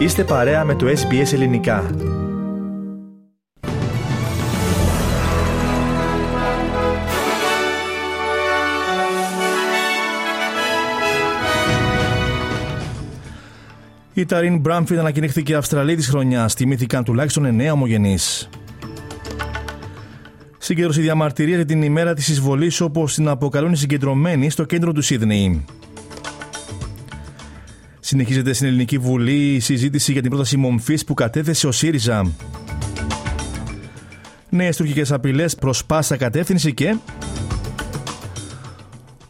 Είστε παρέα με το SBS Ελληνικά. Η Ταρίν Μπράμφιντ ανακοινήθηκε Αυστραλή της χρονιάς. Τιμήθηκαν τουλάχιστον 9 ομογενείς. Συγκέντρωση διαμαρτυρία για την ημέρα της εισβολής, όπως την αποκαλούν οι συγκεντρωμένοι στο κέντρο του Σίδνεϊ. Συνεχίζεται στην Ελληνική Βουλή η συζήτηση για την πρόταση μομφής που κατέθεσε ο ΣΥΡΙΖΑ. Νέες τουρκικές απειλές προς πάσα κατεύθυνση και.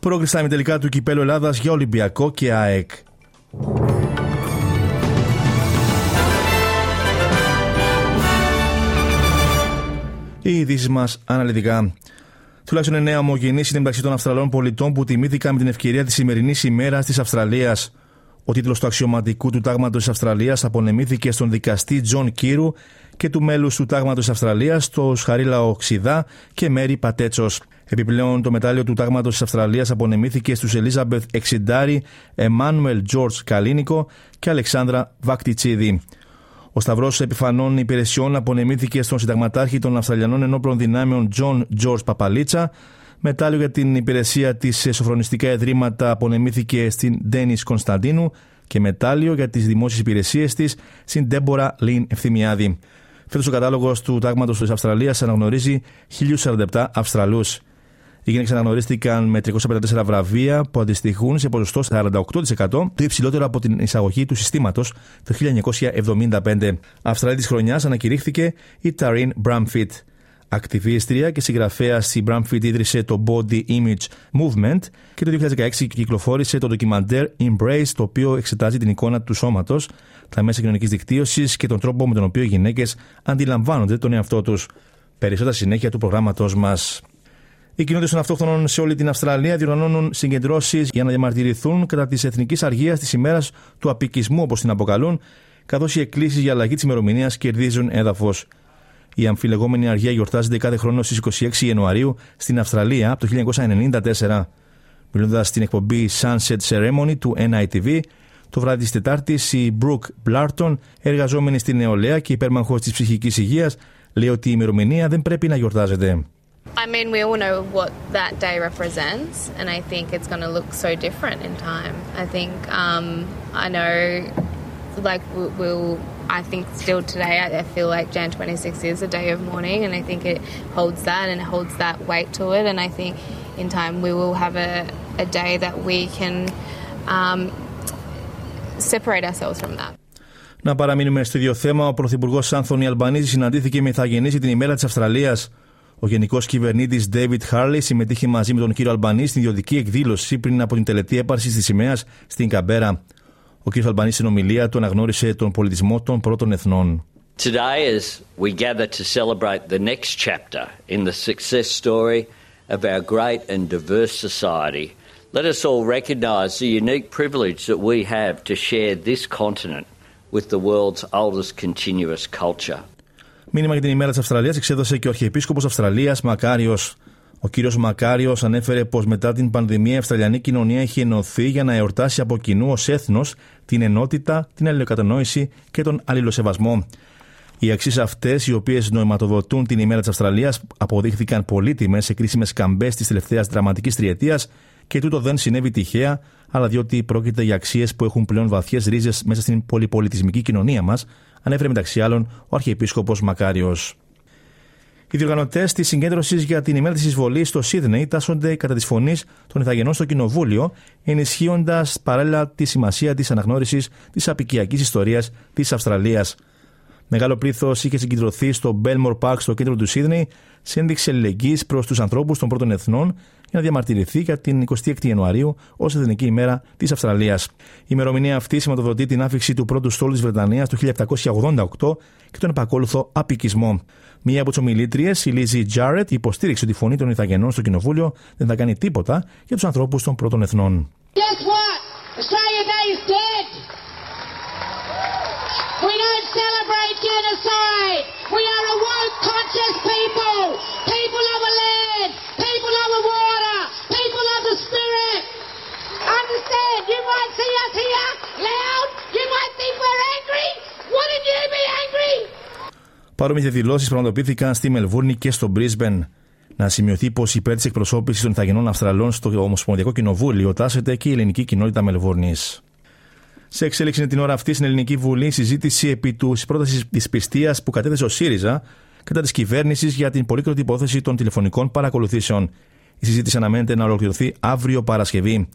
Πρόκριστα με τελικά του κυπέλου Ελλάδας για Ολυμπιακό και ΑΕΚ. Οι ειδήσεις μας αναλυτικά. Τουλάχιστον 9 ομογενεί είναι μεταξύ των Αυστραλών πολιτών που τιμήθηκαν με την ευκαιρία της σημερινής ημέρας της Αυστραλίας. Ο τίτλος του αξιωματικού του Τάγματος της Αυστραλίας απονεμήθηκε στον δικαστή Τζον Κύρου και του μέλους του Τάγματος της Αυστραλίας, στους Χαρίλαο Ξυδά και Μέρι Πατέτσος. Επιπλέον, το μετάλλιο του Τάγματος της Αυστραλίας απονεμήθηκε στους Ελίζαμπεθ Εξιντάρη, Εμμάνουελ Τζορτζ Καλίνικο και Αλεξάνδρα Βακτιτσίδη. Ο Σταυρός Επιφανών Υπηρεσιών απονεμήθηκε στον συνταγματάρχη των Αυστραλιανών Ενόπλων Δυνάμεων Τζον Τζορτζ Παπαλίτσα Μετάλλιο για την υπηρεσία της στα σωφρονιστικά ιδρύματα απονεμήθηκε στην Ντένις Κωνσταντίνου και μετάλλιο για τις δημόσιες υπηρεσίες της στην Ντέμπορα Λίν Ευθυμιάδη. Φέτος ο κατάλογος του Τάγματος της Αυστραλίας αναγνωρίζει 1047 Αυστραλούς. Οι γυναίκες αναγνωρίστηκαν με 354 βραβεία που αντιστοιχούν σε ποσοστό 48%, το υψηλότερο από την εισαγωγή του συστήματος το 1975. Αυστραλή της χρονιάς ανακηρύχθηκε η Ταρίν Μπράμφιτ. Ακτιβίστρια και συγγραφέα η Brumfitt ίδρυσε το Body Image Movement και το 2016 κυκλοφόρησε το ντοκιμαντέρ Embrace, το οποίο εξετάζει την εικόνα του σώματος, τα μέσα κοινωνικής δικτύωσης και τον τρόπο με τον οποίο οι γυναίκες αντιλαμβάνονται τον εαυτό τους. Περισσότερα συνέχεια του προγράμματό μας. Οι κοινότητες των αυτόχθονων σε όλη την Αυστραλία διοργανώνουν συγκεντρώσεις για να διαμαρτυρηθούν κατά της εθνικής αργίας της ημέρας του απικισμού, όπως την αποκαλούν, καθώς οι εκκλήσεις για αλλαγή της ημερομηνίας κερδίζουν έδαφος. Η αμφιλεγόμενη αργία γιορτάζεται κάθε χρόνο στις 26 Ιανουαρίου στην Αυστραλία από το 1994. Μιλώντας στην εκπομπή Sunset Ceremony του NITV, το βράδυ της Τετάρτης, η Brooke Blarton, εργαζόμενη στην νεολαία και υπέρμαχος της ψυχικής υγείας, λέει ότι η ημερομηνία δεν πρέπει να γιορτάζεται. I mean, we all know what that day represents, and I think it's going to look so different in time. I think um, I know, like, we'll I think still today, I feel like Jan 26 is a day of mourning, and I think it holds that and it holds that weight to it. And I think in time we will have a, a day that we can um, separate ourselves from that. Να παραμείνουμε στο ίδιο θέμα. Ο Πρωθυπουργός Άνθονι Αλμπανίζη συναντήθηκε με ηθαγενεί την ημέρα της Αυστραλίας. Ο Γενικός Κυβερνήτης David Harley συμμετείχε μαζί με τον κύριο Αλμπανί στην ιδιωτική εκδήλωση πριν από την τελετή έπαρσης της σημαίας στην Καμπέρα. Ο κ. Αλμπανή στην ομιλία του αναγνώρισε τον πολιτισμό των πρώτων εθνών. Today as we gather to celebrate the next chapter in the success story of our great and diverse society, let us all recognise the unique privilege that we have to share this continent with the world's oldest continuous culture. Μήνυμα για την ημέρα τη Αυστραλία εξέδωσε και ο Αρχιεπίσκοπο Αυστραλία Μακάριο ο κύριος Μακάριος ανέφερε πως μετά την πανδημία η Αυστραλιανή κοινωνία έχει ενωθεί για να εορτάσει από κοινού ως έθνος την ενότητα, την αλληλοκατανόηση και τον αλληλοσεβασμό. Οι αξίες αυτές, οι οποίες νοηματοδοτούν την ημέρα της Αυστραλίας, αποδείχθηκαν πολύτιμες σε κρίσιμες καμπές της τελευταίας δραματικής τριετίας και τούτο δεν συνέβη τυχαία, αλλά διότι πρόκειται για αξίες που έχουν πλέον βαθιές ρίζες μέσα στην πολυπολιτισμική κοινωνία μας, ανέφερε μεταξύ άλλων ο Αρχιεπίσκοπος Μακάριος. Οι διοργανωτές της συγκέντρωσης για την ημέρα της εισβολής στο Σίδνεϊ τάσσονται κατά τη φωνής των Ιθαγενών στο Κοινοβούλιο, ενισχύοντας παράλληλα τη σημασία της αναγνώρισης της απικιακής ιστορίας της Αυστραλίας. Μεγάλο πλήθος είχε συγκεντρωθεί στο Belmore Park στο κέντρο του Σίδνεϊ, σε ένδειξη αλληλεγγύης προς τους ανθρώπους των πρώτων εθνών για να διαμαρτυρηθεί για την 26η Ιανουαρίου ως Εθνική ημέρα της Αυστραλίας. Η ημερομηνία αυτή σηματοδοτεί την άφηξη του πρώτου στόλου της Βρετανίας το 1788 και τον επακόλουθο απικισμό. Μία από τις ομιλήτριες, η Λίζη Τζάρετ, υποστήριξε ότι η φωνή των Ιθαγενών στο Κοινοβούλιο δεν θα κάνει τίποτα για τους ανθρώπους των πρώτων εθνών. Guess what? Australia Day is dead. We are Παρόμοιε δηλώσεις πραγματοποιήθηκαν στη Μελβούρνη και στο Μπρίσμπεν. Να σημειωθεί πως υπέρ της εκπροσώπησης των Ιθαγενών Αυστραλών στο Ομοσπονδιακό Κοινοβούλιο τάσσεται και η ελληνική κοινότητα Μελβούρνης. Σε εξέλιξη την ώρα αυτή στην Ελληνική Βουλή συζήτηση επί τους πρόταση της πιστείας που κατέθεσε ο ΣΥΡΙΖΑ κατά της κυβέρνησης για την πολύκροτη υπόθεση των τηλεφωνικών παρακολουθήσεων. Η συζήτηση αναμένεται να ολοκληρωθεί αύριο Παρασκευή.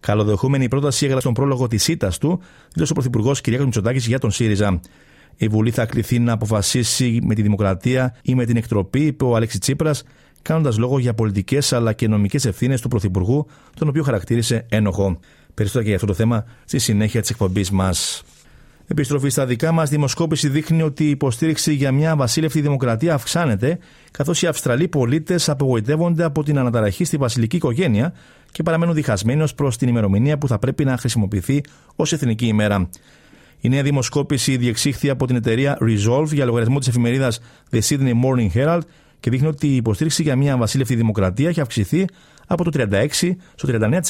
Καλοδεχούμενη η πρόταση έγραψε τον πρόλογο της ΣΥΤΑ του, δήλωσε ο Πρωθυπουργός κ. Μητσοτάκης για τον ΣΥΡΙΖΑ. Η Βουλή θα κληθεί να αποφασίσει με τη δημοκρατία ή με την εκτροπή, είπε ο Αλέξης Τσίπρας, κάνοντας λόγο για πολιτικές αλλά και νομικές ευθύνες του Πρωθυπουργού, τον οποίο χαρακτήρισε ένοχο. Περισσότερα και για αυτό το θέμα στη συνέχεια της εκπομπής μας. Επιστροφή στα δικά μας, δημοσκόπηση δείχνει ότι η υποστήριξη για μια βασίλευτη δημοκρατία αυξάνεται, καθώς οι Αυστραλοί πολίτες απογοητεύονται από την αναταραχή στη βασιλική οικογένεια και παραμένουν διχασμένοι ως προς την ημερομηνία που θα πρέπει να χρησιμοποιηθεί ως εθνική ημέρα. Η νέα δημοσκόπηση διεξήχθη από την εταιρεία Resolve για λογαριασμό της εφημερίδας The Sydney Morning Herald και δείχνει ότι η υποστήριξη για μια βασίλευτη δημοκρατία έχει αυξηθεί από το 36% στο 39%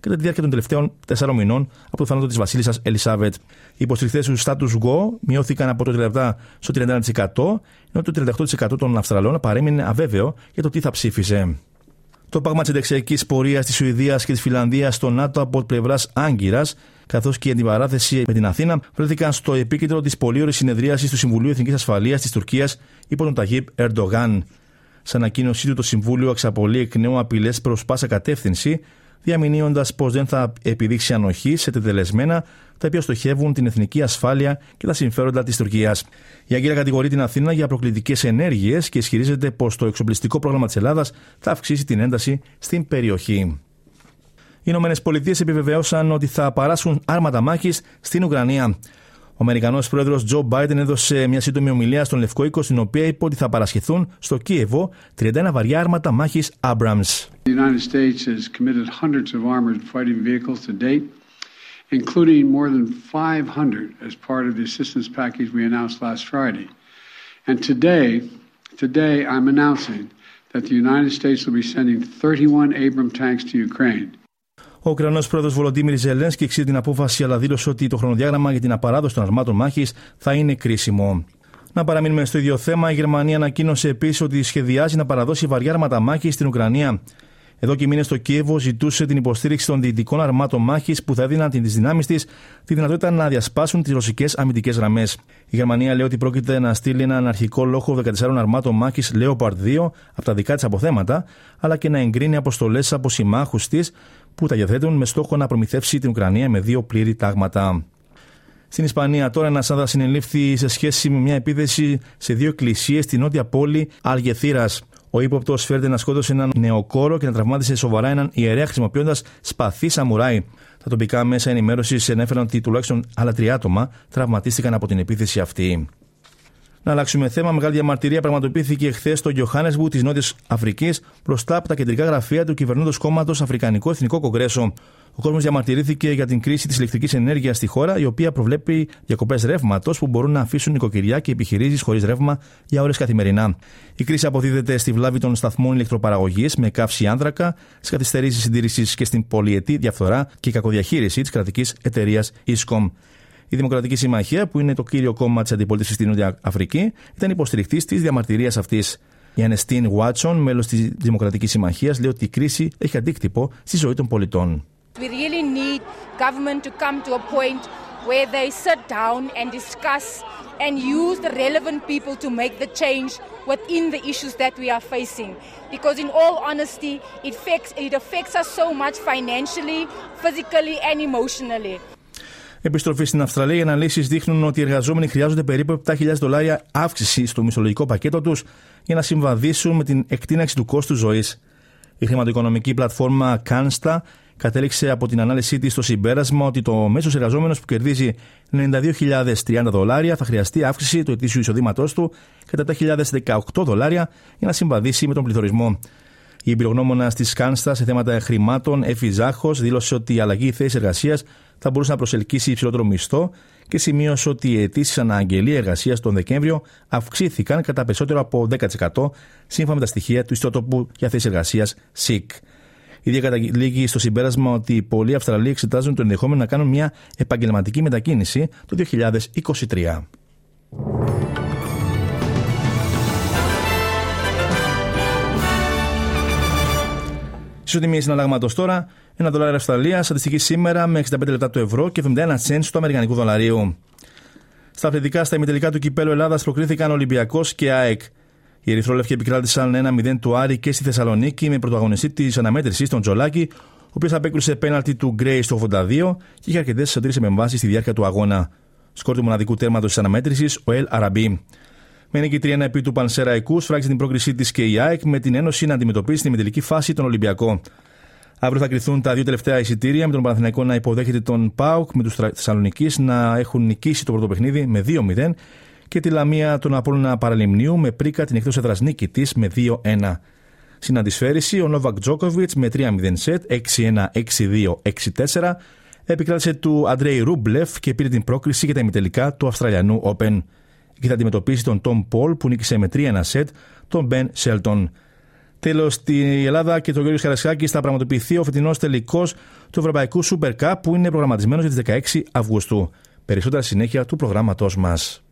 κατά τη διάρκεια των τελευταίων 4 μηνών από το θάνατο της Βασίλισσας Ελισάβετ. Οι υποστηριχτέ του status quo μειώθηκαν από το 37% στο 31%, ενώ το 38% των Αυστραλών παρέμεινε αβέβαιο για το τι θα ψήφισε. Το πάγμα της ενταξιακής πορείας της Σουηδίας και της Φιλανδίας στο ΝΑΤΟ από πλευράς Άγκυρας, καθώς και η αντιπαράθεση με την Αθήνα, βρέθηκαν στο επίκεντρο της πολύωρης συνεδρίασης του Συμβουλίου Εθνικής Ασφαλείας της Τουρκίας υπό τον Ταγίπ Ερντογάν. Σε ανακοίνωσή του, το Συμβούλιο εξαπολύει εκ νέου απειλές προς πάσα κατεύθυνση, διαμηνύοντας πως δεν θα επιδείξει ανοχή σε τετελεσμένα τα οποία στοχεύουν την εθνική ασφάλεια και τα συμφέροντα της Τουρκίας. Η Αγγέλα κατηγορεί την Αθήνα για προκλητικές ενέργειες και ισχυρίζεται πως το εξοπλιστικό πρόγραμμα της Ελλάδας θα αυξήσει την ένταση στην περιοχή. Οι Ηνωμένες Πολιτείες επιβεβαίωσαν ότι θα παράσχουν άρματα μάχης στην Ουκρανία. Ο Αμερικανό πρόεδρο Τζο Μπάιντεν έδωσε μια σύντομη ομιλία στον Λευκό Οίκο, στην οποία είπε ότι θα παρασχεθούν στο Κίεβο 31 βαριά άρματα μάχη Abrams. including more than 500 as part of the assistance package we announced last Friday. And today, today I'm announcing that the United States will be sending 31 Abram tanks to Ukraine. Ο Ουκρανός πρόεδρος Βολοντίμιρ Ζελένσκι εξήγησε την απόφαση, αλλά δήλωσε ότι το χρονοδιάγραμμα για την απαράδοση των αρμάτων μάχης θα είναι κρίσιμο. Να παραμείνουμε στο ίδιο θέμα, η Γερμανία ανακοίνωσε επίσης ότι σχεδιάζει να παραδώσει βαριά άρματα μάχης στην Ουκρανία. Εδώ και μήνες το Κίεβο ζητούσε την υποστήριξη των δυτικών αρμάτων μάχης που θα έδιναν τις δυνάμεις της τη δυνατότητα να διασπάσουν τις ρωσικές αμυντικές γραμμές. Η Γερμανία λέει ότι πρόκειται να στείλει έναν αρχικό λόγο 14 αρμάτων μάχης Leopard 2 από τα δικά της αποθέματα, αλλά και να εγκρίνει αποστολές από συμμάχους της που τα διαθέτουν με στόχο να προμηθεύσει την Ουκρανία με δύο πλήρη τάγματα. Στην Ισπανία, τώρα ένα άδα συνελήφθη σε σχέση με μια επίθεση σε δύο εκκλησίες στη νότια πόλη Αλγεθήρας. Ο ύποπτος φέρεται να σκότωσε έναν νεοκόρο και να τραυμάτισε σοβαρά έναν ιερέα χρησιμοποιώντας σπαθί σαμουράι. Τα τοπικά μέσα ενημέρωσης ενέφεραν ότι τουλάχιστον άλλα τρία άτομα τραυματίστηκαν από την επίθεση αυτή. Να αλλάξουμε θέμα. Μεγάλη διαμαρτυρία πραγματοποιήθηκε χθε στο Γιωχάνεσμπου της Νότιας Αφρικής μπροστά από τα κεντρικά γραφεία του κυβερνώντος κόμματος Αφρικανικό Εθνικό Κογκρέσο. Ο κόσμος διαμαρτυρήθηκε για την κρίση της ηλεκτρικής ενέργειας στη χώρα, η οποία προβλέπει διακοπές ρεύματος που μπορούν να αφήσουν νοικοκυριά και επιχειρήσεις χωρίς ρεύμα για ώρες καθημερινά. Η κρίση αποδίδεται στη βλάβη των σταθμών ηλεκτροπαραγωγής με καύση άνθρακα, στις καθυστερήσεις συντήρησης και στην πολυετή διαφθορά και κακοδιαχείριση της κρατικής εταιρείας Iscom. Η Δημοκρατική Συμμαχία, που είναι το κύριο κόμμα τη αντιπολίτευση στην Νότια Αφρική, ήταν υποστηρικτή τη διαμαρτυρία αυτή. Η Ανεστίν Βάτσον, μέλο τη Δημοκρατική Συμμαχία, λέει ότι η κρίση έχει αντίκτυπο στη ζωή των πολιτών. We really need government to come to a point where they sit down and discuss and use the relevant people to make the change within the issues that we are facing. Because in all honesty, it affects, it affects us so much financially, physically and emotionally. Επιστροφή στην Αυστραλία, οι αναλύσεις δείχνουν ότι οι εργαζόμενοι χρειάζονται περίπου 7.000 δολάρια αύξηση στο μισθολογικό πακέτο τους για να συμβαδίσουν με την εκτείναξη του κόστου ζωής. Η χρηματοοικονομική πλατφόρμα Cansta κατέληξε από την ανάλυση της στο συμπέρασμα ότι το μέσος εργαζόμενος που κερδίζει 92.030 δολάρια θα χρειαστεί αύξηση του ετήσιου εισοδήματός του κατά 7.018 δολάρια για να συμβαδίσει με τον πληθωρισμό. Η εμπειρογνώμονα της Κάνστα σε θέματα χρημάτων, Εφη Ζάχος, δήλωσε ότι η αλλαγή θέσης εργασίας θα μπορούσε να προσελκύσει υψηλότερο μισθό και σημείωσε ότι οι αιτήσεις αναγγελία εργασίας τον Δεκέμβριο αυξήθηκαν κατά περισσότερο από 10% σύμφωνα με τα στοιχεία του ιστότοπου για θέση εργασίας ΣΥΚ. Η ίδια καταλήγει στο συμπέρασμα ότι πολλοί Αυστραλοί εξετάζουν το ενδεχόμενο να κάνουν μια επαγγελματική μετακίνηση το 2023. Ισοτιμίε συναλλάγματο τώρα, ένα δολάριο Αυστραλίας αντιστοιχεί σήμερα με 65 λεπτά του ευρώ και 71 cents του Αμερικανικού δολαρίου. Στα αθλητικά, στα ημιτελικά του κυπέλου Ελλάδας προκρίθηκαν Ολυμπιακός και ΑΕΚ. Οι Ερυθρόλευκοι επικράτησαν 1-0 του Άρη και στη Θεσσαλονίκη με πρωταγωνιστή της αναμέτρησης τον Τζολάκη, ο οποίος απέκρουσε πέναλτι του Γκρέι στο 82 και είχε αρκετές τρει επεμβάσεις στη διάρκεια του αγώνα. Σκόρ του μοναδικού τέρματος της αναμέτρησης, ο Ελ Αραμπί. Με νίκη 3 επί του Πανσεραϊκού, σφράγισε την πρόκρισή της και η ΑΕΚ με την Ένωση να αντιμετωπίσει τη μετελική φάση των Ολυμπιακό. Αύριο θα κρυθούν τα δύο τελευταία εισιτήρια με τον Παναθηναϊκό να υποδέχεται τον ΠΑΟΚ με τους Θεσσαλονίκη να έχουν νικήσει το πρώτο παιχνίδι με 2-0 και τη Λαμία τον Απόλυνα Παραλιμνίου με πρίκα την εκτός έδρας νίκη της με 2-1. Στην αντισφαίρηση, ο Νόβακ Τζόκοβιτς με 3-0 σετ, 6-1, 6-2, 6-4 επικράτησε του Αντρέι Ρούμπλεφ και πήρε την πρόκριση για τα ημιτελικά του Αυστραλιανού Open. Εκεί θα αντιμετωπίσει τον Τόμ Πολ που νίκησε με 3-1 σετ τον Μπεν Σέλτον. Τέλος, στη Ελλάδα και το Γιώργος Καρασιάκη θα πραγματοποιηθεί ο φετινός τελικός του Ευρωπαϊκού Super Cup που είναι προγραμματισμένος για τις 16 Αυγούστου. Περισσότερα συνέχεια του προγράμματός μας.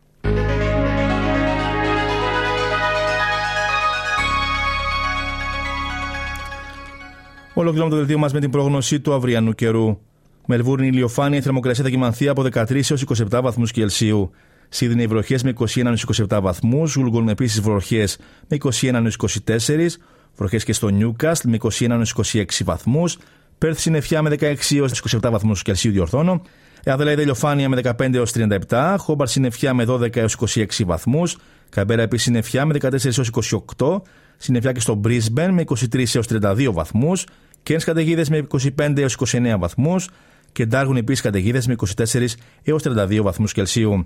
Ολοκληρώνουμε το δελτίο μας με την πρόγνωση του αυριανού καιρού. Μελβούρνη ηλιοφάνεια, η θερμοκρασία θα κοιμανθεί από 13 έως 27 βαθμούς Κελσίου. Σίδνεϊ βροχές με 21 27 βαθμούς. Γουλγκολν επίσης βροχές με 21 24. Βροχές και στο Νιούκαστ με 21 26 βαθμούς. Πέρθ συννεφιά με 16 έως 27 βαθμούς Κελσίου διορθώνω. Αδελαίδα ηλιοφάνεια με 15 έως 37. Χόμπαρ συννεφιά με 12 έως 26 βαθμούς. Καμπέρα επίσης συννεφιά με 14 έως 28. Συννεφιά και στο Brisbane με 23 έως 32 βαθμούς. Κέντ καταιγίδες με 25 έως 29 βαθμούς. Και Ντάργουν επίσης καταιγίδες με 24 έως 32 βαθμούς Κελσίου.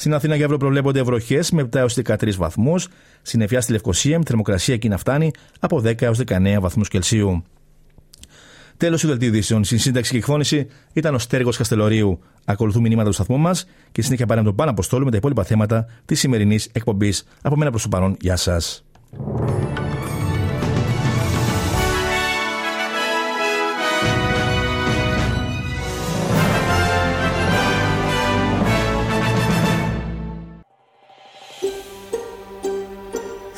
Στην Αθήνα για αύριο προβλέπονται βροχές με 7 έως 13 βαθμούς. Συννεφιά στη Λευκοσία με θερμοκρασία εκεί να φτάνει από 10 έως 19 βαθμούς Κελσίου. Τέλος του δελτίου ειδήσεων. Στην σύνταξη και εκφώνηση ήταν ο Στέργος Καστελωρίου. Ακολουθούν μηνύματα του σταθμού μας και συνέχεια πάραμε τον πάνω αποστόλου με τα υπόλοιπα θέματα της σημερινής εκπομπής. Από μένα προς το παρόν, γεια σας.